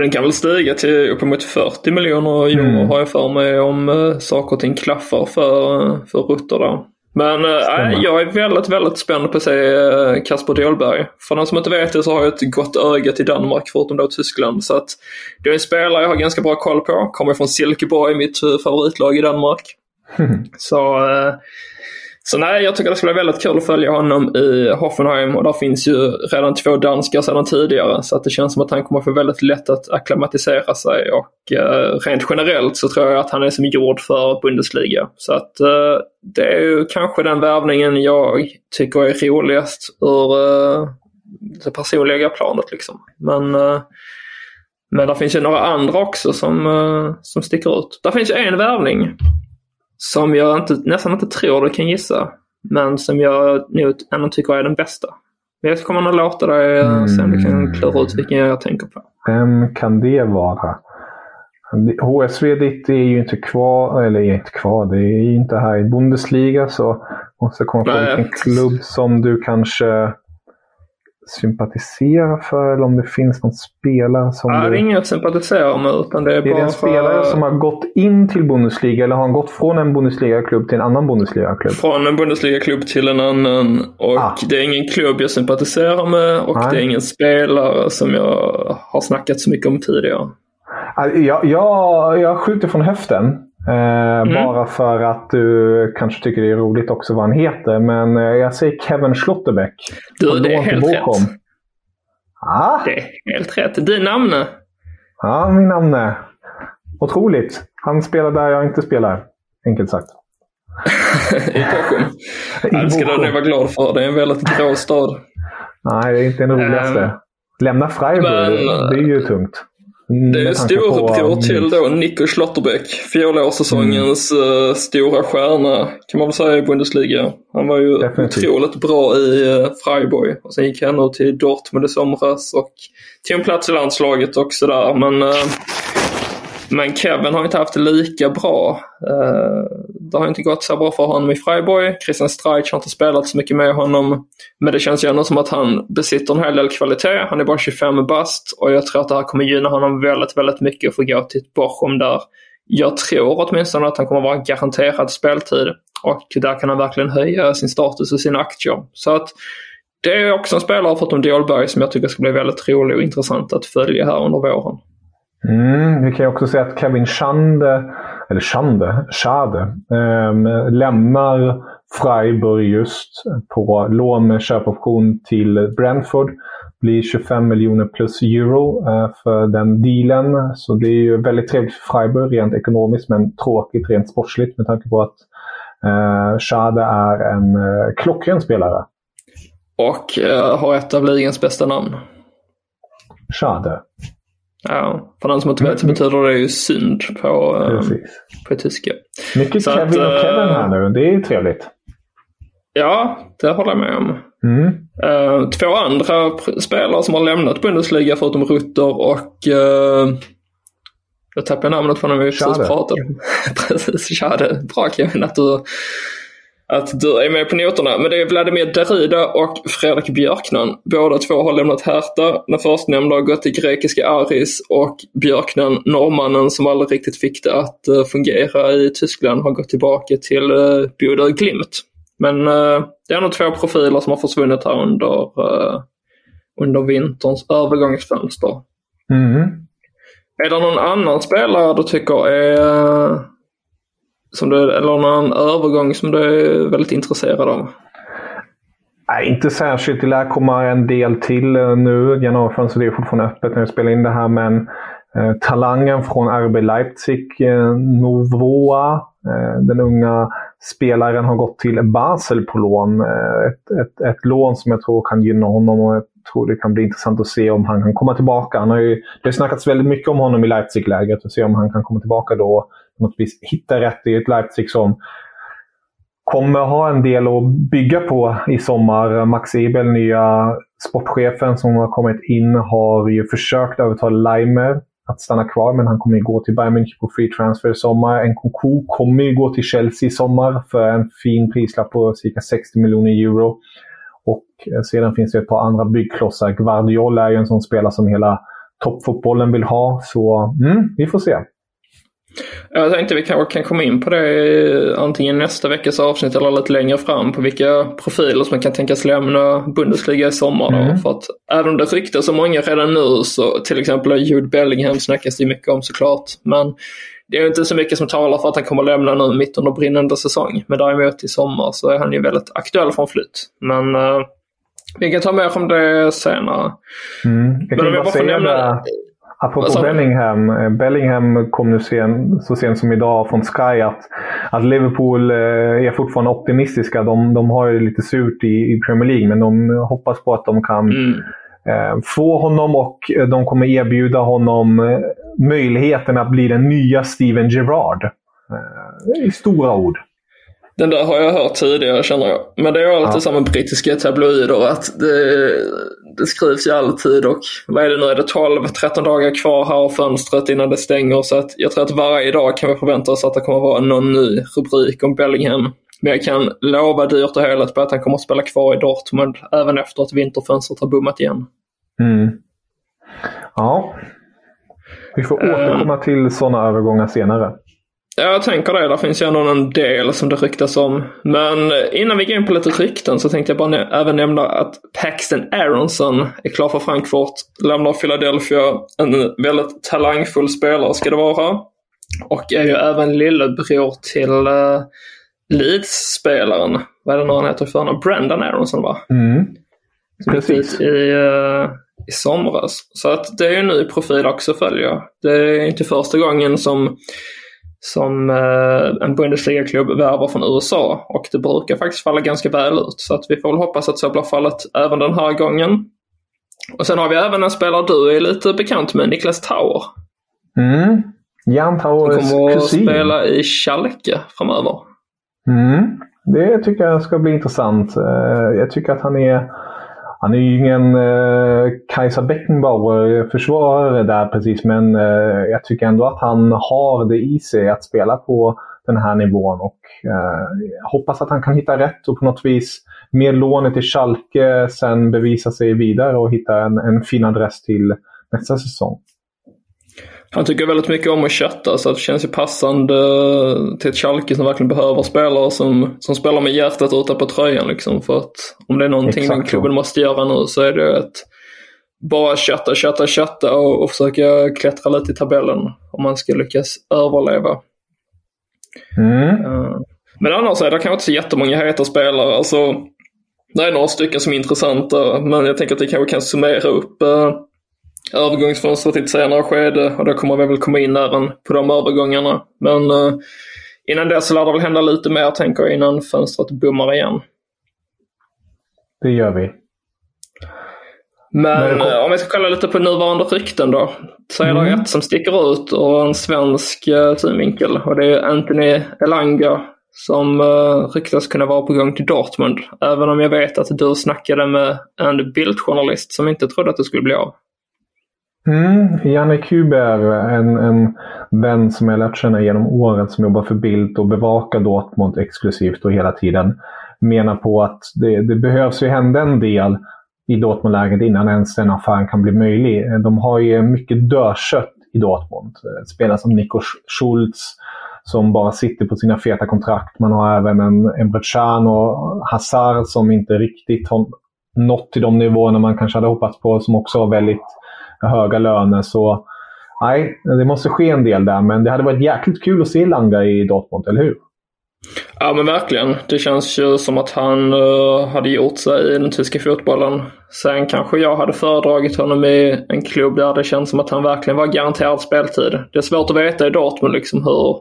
Den kan väl stiga till uppemot 40 miljoner euro mm. har jag för mig om eh, saker och ting klaffar för, för Rutter där. Men äh, jag är väldigt, väldigt spänd på att se äh, Kasper Dolberg. För den som inte vet det så har jag ett gott öga till Danmark förutom då Tyskland. Så att det är en spelare jag har ganska bra koll på. Kommer från Silkeborg, mitt favoritlag i Danmark. så äh, så nej, jag tycker det skulle vara väldigt kul att följa honom i Hoffenheim och där finns ju redan två danskar sedan tidigare så att det känns som att han kommer få väldigt lätt att akklimatisera sig och eh, rent generellt så tror jag att han är som gjord för Bundesliga. Så att eh, det är ju kanske den värvningen jag tycker är roligast ur eh, det personliga planet liksom. Men eh, men det finns ju några andra också som, eh, som sticker ut. Det finns ju en värvning som jag inte, nästan inte tror du kan gissa. Men som jag nog ändå tycker är den bästa. Men jag kommer nog låta dig mm. se om du kan klura ut vilken jag tänker på. Vem kan det vara? HSV ditt är ju inte kvar, eller är inte kvar, det är ju inte här i Bundesliga så måste komma på vilken klubb som du kanske sympatisera för eller om det finns någon spelare som... Ja, det är inget jag sympatiserar med utan det är, det är bara en spelare som har gått in till Bundesliga eller har han gått från en Bundesliga-klubb till en annan Bundesliga-klubb? Från en Bundesliga-klubb till en annan. Och ah. det är ingen klubb jag sympatiserar med och Nej. det är ingen spelare som jag har snackat så mycket om tidigare. Jag, jag, jag skjuter från höften. Eh, mm. Bara för att du kanske tycker det är roligt också vad han heter. Men eh, jag säger Kevin Schlotterbeck. Du, det är helt rätt. Ah. Det är helt rätt. Din namne. Ja, min namne. Otroligt. Han spelar där jag inte spelar. Enkelt sagt. I Bochum. Det ska du nog vara glad för. Det är en väldigt grå stad. Nej, det är inte den roligaste. Um, Lämna Freiburg. Men, det är ju tungt. Mm, det är storebror till då Nico Schlotterbeck, fjolårssäsongens mm. uh, stora stjärna kan man väl säga i Bundesliga. Han var ju Definitivt. otroligt bra i uh, Freiburg och sen gick han nog till Dortmund i somras och till en plats i landslaget också där. Men uh, men Kevin har inte haft det lika bra. Eh, det har inte gått så bra för honom i Freiburg. Christian Streich har inte spelat så mycket med honom. Men det känns ju ändå som att han besitter en hel del kvalitet. Han är bara 25 bast och jag tror att det här kommer gynna honom väldigt, väldigt mycket att få gå till ett Bochum där jag tror åtminstone att han kommer vara garanterad speltid. Och där kan han verkligen höja sin status och sina aktier. Så att det är också en spelare förutom Dahlberg som jag tycker ska bli väldigt rolig och intressant att följa här under våren. Mm, vi kan också säga att Kevin Schande, eller Schande, Schade, eh, lämnar Freiburg just på lån med köpoption till Brentford. blir 25 miljoner plus euro eh, för den dealen. Så det är ju väldigt trevligt för Freiburg rent ekonomiskt men tråkigt rent sportsligt med tanke på att eh, Schade är en eh, klockren spelare. Och eh, har ett av ligans bästa namn. Schade. Ja, för den som inte vet så betyder det ju synd på, um, på tyska. Mycket så Kevin att, och Kevin här nu. Det är ju trevligt. Ja, det håller jag med om. Mm. Uh, två andra spelare som har lämnat Bundesliga förutom Rutter och uh, jag tappade namnet på när vi precis pratade. precis, Schade. Bra Kevin att du, att du är med på noterna. Men det är Vladimir Derrida och Fredrik Björknan. Båda två har lämnat Hertha. Den förstnämnda har gått till grekiska Aris och Björknan, norrmannen som aldrig riktigt fick det att uh, fungera i Tyskland, har gått tillbaka till uh, Bodø Glimt. Men uh, det är nog två profiler som har försvunnit här under, under vinterns övergångsfönster. Mm. Är det någon annan spelare du tycker är som du, eller någon övergång som du är väldigt intresserad av? Nej, inte särskilt. Det lär komma en del till eh, nu. Januarifönstret är fortfarande öppet när vi spelar in det här. Men eh, talangen från RB Leipzig, eh, Novoa, eh, den unga spelaren har gått till Basel på lån. Eh, ett, ett, ett lån som jag tror kan gynna honom och jag tror det kan bli intressant att se om han kan komma tillbaka. Han har ju, det har snackats väldigt mycket om honom i Leipzig-lägret. och se om han kan komma tillbaka då och på något vis hitta rätt i ett Leipzig som kommer ha en del att bygga på i sommar. Max Ebel, nya sportchefen som har kommit in, har ju försökt övertala Leimer att stanna kvar, men han kommer ju gå till Bayern München på free transfer i sommar. NKK kommer ju gå till Chelsea i sommar för en fin prislapp på cirka 60 miljoner euro. Och eh, sedan finns det ett par andra byggklossar. Guardiola är ju en sån spelare som hela toppfotbollen vill ha, så mm, vi får se. Jag tänkte vi kanske kan komma in på det antingen nästa veckas avsnitt eller lite längre fram på vilka profiler som kan tänkas lämna Bundesliga i sommar. Mm. För att även om det ryktas om många redan nu så till exempel Jude Bellingham snackas det mycket om såklart. Men det är inte så mycket som talar för att han kommer lämna nu mitt under brinnande säsong. Men däremot i sommar så är han ju väldigt aktuell från flytt. Men uh, vi kan ta mer om det senare. Mm. Jag kan Men bara säga nämna... Apropå alltså, Bellingham. Eh, Bellingham kom nu sen, så sent som idag från Sky att, att Liverpool eh, är fortfarande optimistiska. De, de har ju lite surt i, i Premier League, men de hoppas på att de kan mm. eh, få honom och de kommer erbjuda honom eh, möjligheten att bli den nya Steven Gerrard. Eh, I stora ord. Den där har jag hört tidigare känner jag. Men det är alltid ja. som med brittiska tabloider att det, det skrivs ju alltid och vad är det nu, är det 12-13 dagar kvar här av fönstret innan det stänger så att jag tror att varje dag kan vi förvänta oss att det kommer vara någon ny rubrik om Bellingham. Men jag kan lova dyrt och heligt på att han kommer att spela kvar i Dortmund även efter att vinterfönstret har bommat igen. Mm. Ja. Vi får återkomma um, till sådana övergångar senare. Jag tänker det. Det finns ju ändå en del som det ryktas om. Men innan vi går in på lite rykten så tänkte jag bara nä även nämna att Paxton Aronson är klar för Frankfurt. Lämnar Philadelphia. En väldigt talangfull spelare ska det vara. Och är ju även lillebror till uh, Leeds-spelaren. Vad är det nu han heter i förnamn? Brandon Aronson va? Mm. Precis. I, uh, i somras. Så att det är en ny profil också följa. Det är inte första gången som som eh, en Bundesliga-klubb värvar från USA och det brukar faktiskt falla ganska väl ut. Så att vi får väl hoppas att så blir fallet även den här gången. Och sen har vi även en spelare du är lite bekant med, Niklas Tauer. Mm. Jan Tauers kusin. kommer att spela i Schalke framöver. Mm. Det tycker jag ska bli intressant. Eh, jag tycker att han är han är ju ingen eh, Kajsa Beckenbauer-försvarare där precis, men eh, jag tycker ändå att han har det i sig att spela på den här nivån. Och eh, jag hoppas att han kan hitta rätt och på något vis med lånet till Schalke sen bevisa sig vidare och hitta en, en fin adress till nästa säsong. Han tycker väldigt mycket om att chatta så det känns ju passande till ett Schalke som verkligen behöver spelare som, som spelar med hjärtat ute på tröjan. Liksom, för att om det är någonting Exakt den klubben måste göra nu så är det att bara chatta, chatta, chatta och, och försöka klättra lite i tabellen om man ska lyckas överleva. Mm. Uh, men annars är det kanske inte så jättemånga heta spelare. Alltså, det är några stycken som är intressanta men jag tänker att vi kanske kan summera upp uh, övergångsfönstret i ett senare skede och då kommer vi väl komma in även på de övergångarna. Men uh, innan dess lär det väl hända lite mer tänker jag innan fönstret bommar igen. Det gör vi. Men uh, om vi ska kolla lite på nuvarande rykten då. Så är mm. det ett som sticker ut och en svensk synvinkel och det är Anthony Elanga som uh, ryktas kunna vara på gång till Dortmund. Även om jag vet att du snackade med en bildjournalist som inte trodde att det skulle bli av. Mm, Janne Kuber, en, en vän som jag lärt känna genom åren som jobbar för Bild och bevakar Dortmund exklusivt och hela tiden, menar på att det, det behövs ju hända en del i Dortmundläget innan ens den affären kan bli möjlig. De har ju mycket dödkött i Dortmund. Spelare som Nico Schultz som bara sitter på sina feta kontrakt. Man har även en en Can och Hazard som inte riktigt har nått till de nivåerna man kanske hade hoppats på, som också har väldigt höga löner. Så nej, det måste ske en del där. Men det hade varit jäkligt kul att se Langa i Dortmund, eller hur? Ja men verkligen. Det känns ju som att han uh, hade gjort sig i den tyska fotbollen. Sen kanske jag hade föredragit honom i en klubb där det känns som att han verkligen var garanterad speltid. Det är svårt att veta i Dortmund liksom hur...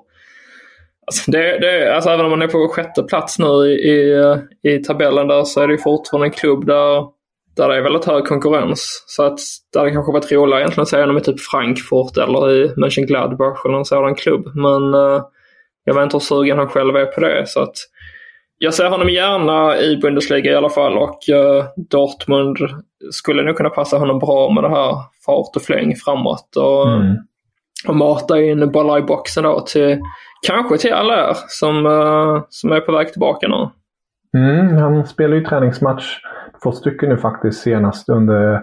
Alltså, det, det, alltså även om man är på sjätte plats nu i, i, eh, i tabellen där så är det fortfarande en klubb där, där det är väldigt hög konkurrens. Så att det hade kanske varit roligare egentligen att se honom i typ Frankfurt eller i Mönchengladbach eller en sådan klubb. Men uh, jag vet inte hur sugen han själv är på det. Så att jag ser honom gärna i Bundesliga i alla fall och uh, Dortmund skulle nog kunna passa honom bra med det här fart och fläng framåt. Och, mm. och mata in bollar i boxen då till kanske till Allaire som, uh, som är på väg tillbaka nu. Mm, han spelar ju träningsmatch två stycken nu faktiskt senast under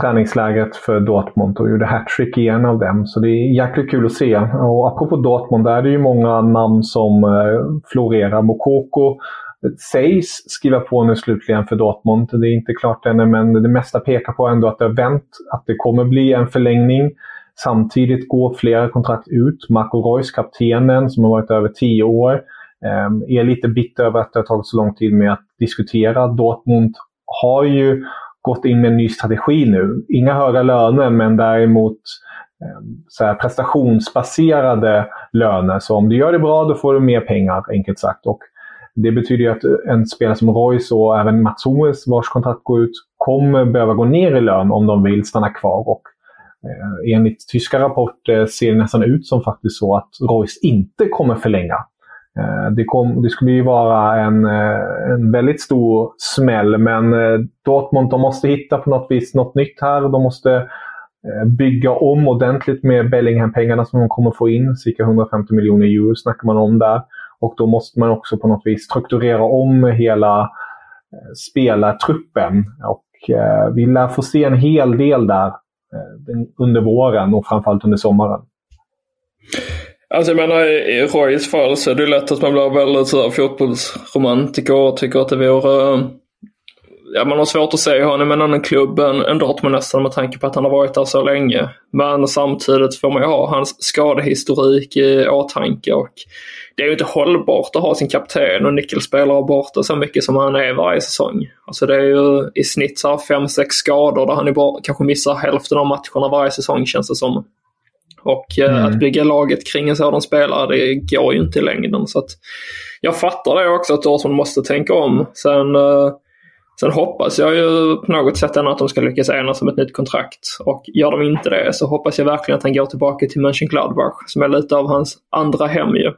träningslägret för Dortmund och gjorde hattrick i en av dem. Så det är jäkligt kul att se. Och apropå Dortmund, där är det ju många namn som eh, florerar. Mokoko eh, sägs skriva på nu slutligen för Dortmund. Det är inte klart ännu, men det mesta pekar på ändå att det har vänt. Att det kommer bli en förlängning. Samtidigt går flera kontrakt ut. Marco Reus, kaptenen, som har varit över tio år, eh, är lite bitter över att det har tagit så lång tid med att diskutera. Dortmund har ju gått in med en ny strategi nu. Inga höga löner, men däremot ehm, så här, prestationsbaserade löner. Så om du gör det bra, då får du mer pengar, enkelt sagt. Och det betyder ju att en spelare som Royce och även Mats Hummels, vars kontrakt går ut, kommer behöva gå ner i lön om de vill stanna kvar. Och eh, enligt tyska rapporter ser det nästan ut som faktiskt så att Royce inte kommer förlänga. Eh, det, kom, det, skulle ju vara en, eh, en väldigt stor smäll, men eh, Dortmund de måste hitta på något vis något nytt här. De måste bygga om ordentligt med Bellingham-pengarna som de kommer få in. Cirka 150 miljoner euro snackar man om där. Och då måste man också på något vis strukturera om hela spelartruppen. Och vi lär få se en hel del där under våren och framförallt under sommaren. Alltså jag menar i Roys fall så är det lätt att man blir väldigt så fotbollsromantiker och tycker att det vore... Um, ja, man har svårt att se honom i en annan klubb än, än Dortmund nästan med tanke på att han har varit där så länge. Men samtidigt får man ju ha hans skadehistorik i åtanke och det är ju inte hållbart att ha sin kapten och nyckelspelare borta så mycket som han är varje säsong. Alltså det är ju i snitt så 5-6 skador där han bara, kanske missar hälften av matcherna varje säsong känns det som. Och eh, mm. att bygga laget kring en sådan spelare, det går ju inte i längden. Så att jag fattar det också att Dortmund måste tänka om. Sen, eh, sen hoppas jag ju på något sätt ändå att de ska lyckas enas om ett nytt kontrakt. Och gör de inte det så hoppas jag verkligen att han går tillbaka till Mönchengladbach som är lite av hans andra hem ju.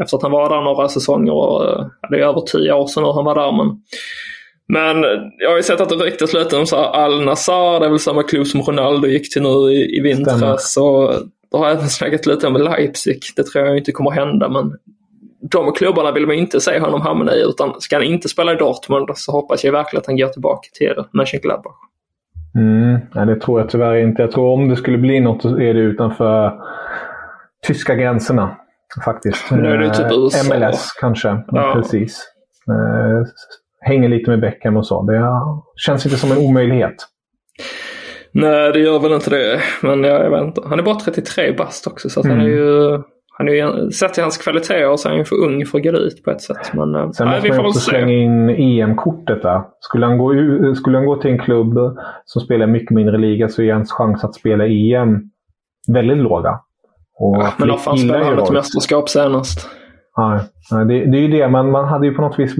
Efter att han var där några säsonger och eh, det är över tio år sedan nu han var där. Men men jag har ju sett att det ryktas lite om så Al-Nassar, det är väl samma klubb som Ronaldo gick till nu i, i vintras. Och då har jag även snackat lite om Leipzig. Det tror jag inte kommer hända men de klubbarna vill man inte se honom hamna i utan ska han inte spela i Dortmund så hoppas jag verkligen att han går tillbaka till Mönchengladbach. Mm, nej, det tror jag tyvärr inte. Jag tror om det skulle bli något så är det utanför tyska gränserna. Faktiskt. Nu är det typ eh, USA. MLS kanske. Ja. Precis. Hänger lite med Beckham och så. Det känns inte som en omöjlighet. Nej, det gör väl inte det. Men jag, vet inte. Han är bara 33 bast också så mm. han är ju... Han är ju, sett till hans kvaliteter så är han ju för ung för att gå ut på ett sätt. Men, eh, Sen nej, måste man också slänga in EM-kortet där. Skulle han, gå, skulle han gå till en klubb som spelar mycket mindre liga så är hans chans att spela EM väldigt låga. Och ja, men då fan spelade han ett mästerskap senast. Nej, nej det, det, är ju det. Man, man hade ju på något vis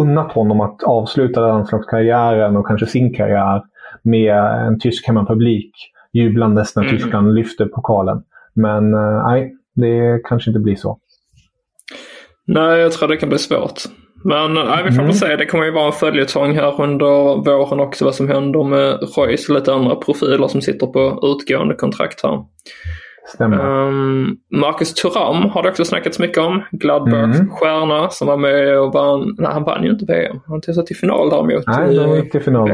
unnat honom att avsluta landslagskarriären och kanske sin karriär med en tysk hemmapublik jublandes när mm. Tyskland lyfter pokalen. Men eh, nej, det kanske inte blir så. Nej, jag tror det kan bli svårt. Men nej, vi får väl se. Det kommer ju vara en följetong här under våren också vad som händer med Royce och lite andra profiler som sitter på utgående kontrakt här. Stämmer. Um, Marcus Thuram har det också snackats mycket om. Gladbachs Mm. stjärna som var med och vann. Nej, han vann ju inte VM. Han tog sig till final däremot. Nej, de i gick till final.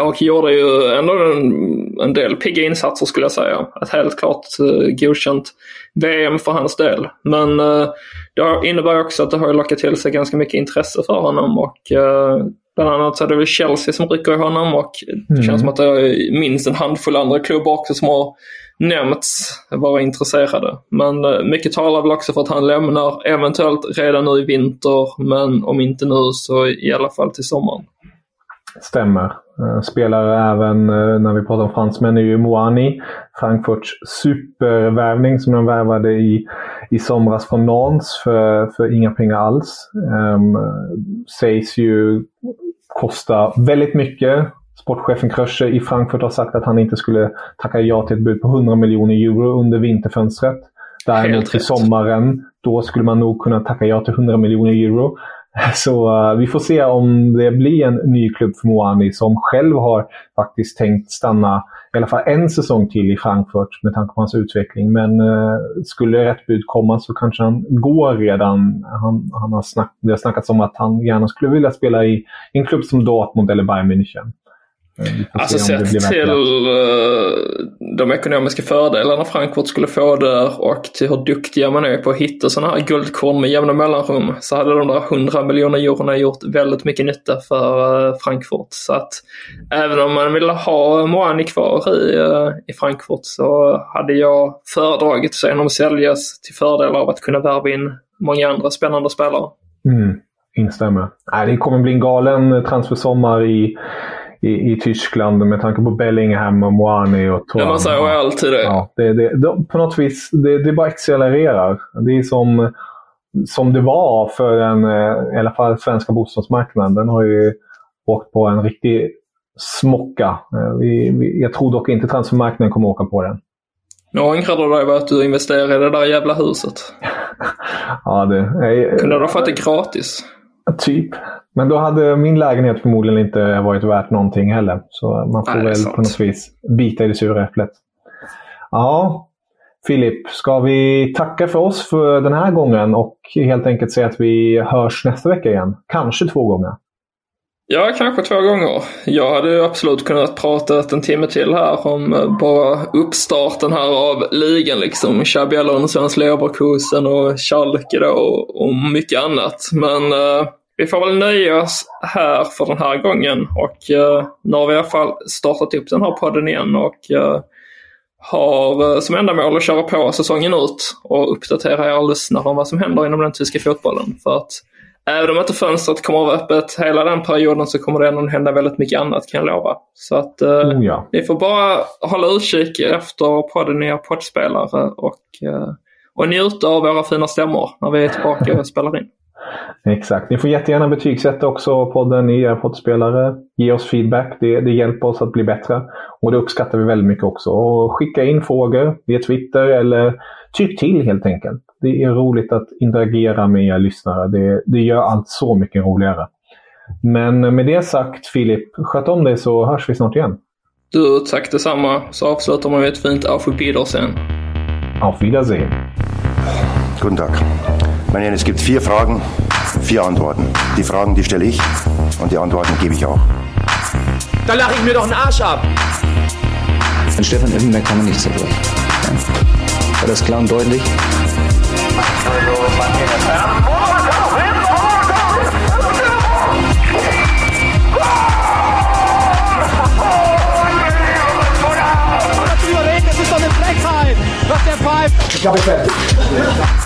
Och gjorde ju ändå en, en del pigga insatser skulle jag säga. Ett helt klart uh, godkänt VM för hans del. Men uh, det innebär också att det har lockat till sig ganska mycket intresse för honom. Och uh, bland annat så är det väl Chelsea som rycker i honom och det Mm. känns som att det är minst en handfull andra klubbar också som har nämnts vara intresserade. Men eh, mycket talar väl också för att han lämnar eventuellt redan nu i vinter. Men om inte nu så i alla fall till sommaren. Stämmer. Eh, Spelare även, eh, när vi pratar om fransmän, är ju Moani. Frankfurts supervärvning som de värvade i, i somras från Nantes för, för inga pengar alls. Um, sägs ju kosta väldigt mycket. Sportchefen Krösche i Frankfurt har sagt att han inte skulle tacka ja till ett bud på 100 miljoner euro under vinterfönstret. Däremot till sommaren, då skulle man nog kunna tacka ja till 100 miljoner euro. Så eh, vi får se om det blir en ny klubb för Moani som själv har faktiskt tänkt stanna i alla fall en säsong till i Frankfurt med tanke på hans utveckling. Men eh, skulle rätt bud komma så kanske han går redan. Han, han har snack, det har snackats om att han gärna skulle vilja spela i en klubb som Dortmund eller Bayern München. Eh, Alltså sett till eh, de ekonomiska fördelarna Frankfurt skulle få där och till hur duktiga man är på att hitta sådana här guldkorn med jämna mellanrum så hade de där 100 miljoner eurona gjort väldigt mycket nytta för eh, Frankfurt. Så att även om man ville ha Moani kvar i, i Frankfurt så hade jag föredragit att se honom säljas till fördel av att kunna värva in många andra spännande spelare. Mm, instämmer. Nej, det kommer bli en galen transfersommar i, i, i Tyskland med tanke på Bellingham och Moani och Thuram. man säger alltid det. Ja, det, det, de, på något vis, det, det bara accelererar. Det är som, som det var för den, eh, i alla fall svenska bostadsmarknaden. Den har ju åkt på en riktig smocka. Eh, Vi, vi, jag tror dock inte transfermarknaden kommer åka på den. Nu ångrar du dig över att du investerade i det där jävla huset. Ja, det, eh, Kunde du ha fått det gratis? Typ. Men då hade min lägenhet förmodligen inte varit värt någonting heller. Så man får Nej, väl på något vis bita i det sura äpplet. Ja, Filip. Ska vi tacka för oss för den här gången och helt enkelt säga att vi hörs nästa vecka igen? Kanske två gånger. Ja, kanske två gånger. Jag hade ju absolut kunnat prata en timme till här om eh, bara uppstarten här av ligan liksom. Xabi Alonso, Leverkusen och Schalke då och, och mycket annat. Men eh, vi får väl nöja oss här för den här gången och eh, nu har vi i alla fall startat upp den här podden igen och eh, har eh, som ändamål att köra på säsongen ut och uppdatera er lyssnare om vad som händer inom den tyska fotbollen. För att även om inte fönstret kommer att vara öppet hela den perioden så kommer det ändå hända väldigt mycket annat kan jag lova. Så att eh, Oh, ja. ni får bara hålla utkik efter podden i er poddspelare och, eh, och njuta av våra fina stämmor när vi är tillbaka och spelar in. Exakt. Ni får jättegärna betygsätta också podden i era poddspelare. Ge oss feedback. Det, det hjälper oss att bli bättre. Och det uppskattar vi väldigt mycket också. Och skicka in frågor via Twitter eller tyck till helt enkelt. Det är roligt att interagera med er lyssnare. Det, det gör allt så mycket roligare. Men med det sagt Filip, sköt om dig så hörs vi snart igen. Du, tack detsamma. Så avslutar man med ett fint Auf Wiedersehen. Auf Wiedersehen. Guten Tag. Meine Herren, es gibt vier Fragen, vier Antworten. Die Fragen, die stelle ich und die Antworten gebe ich auch. Da lache ich mir doch einen Arsch ab. An Stefan Effenberg kann man nichts dafür. Ja. War das klar und deutlich? Ich glaube, ich fertig.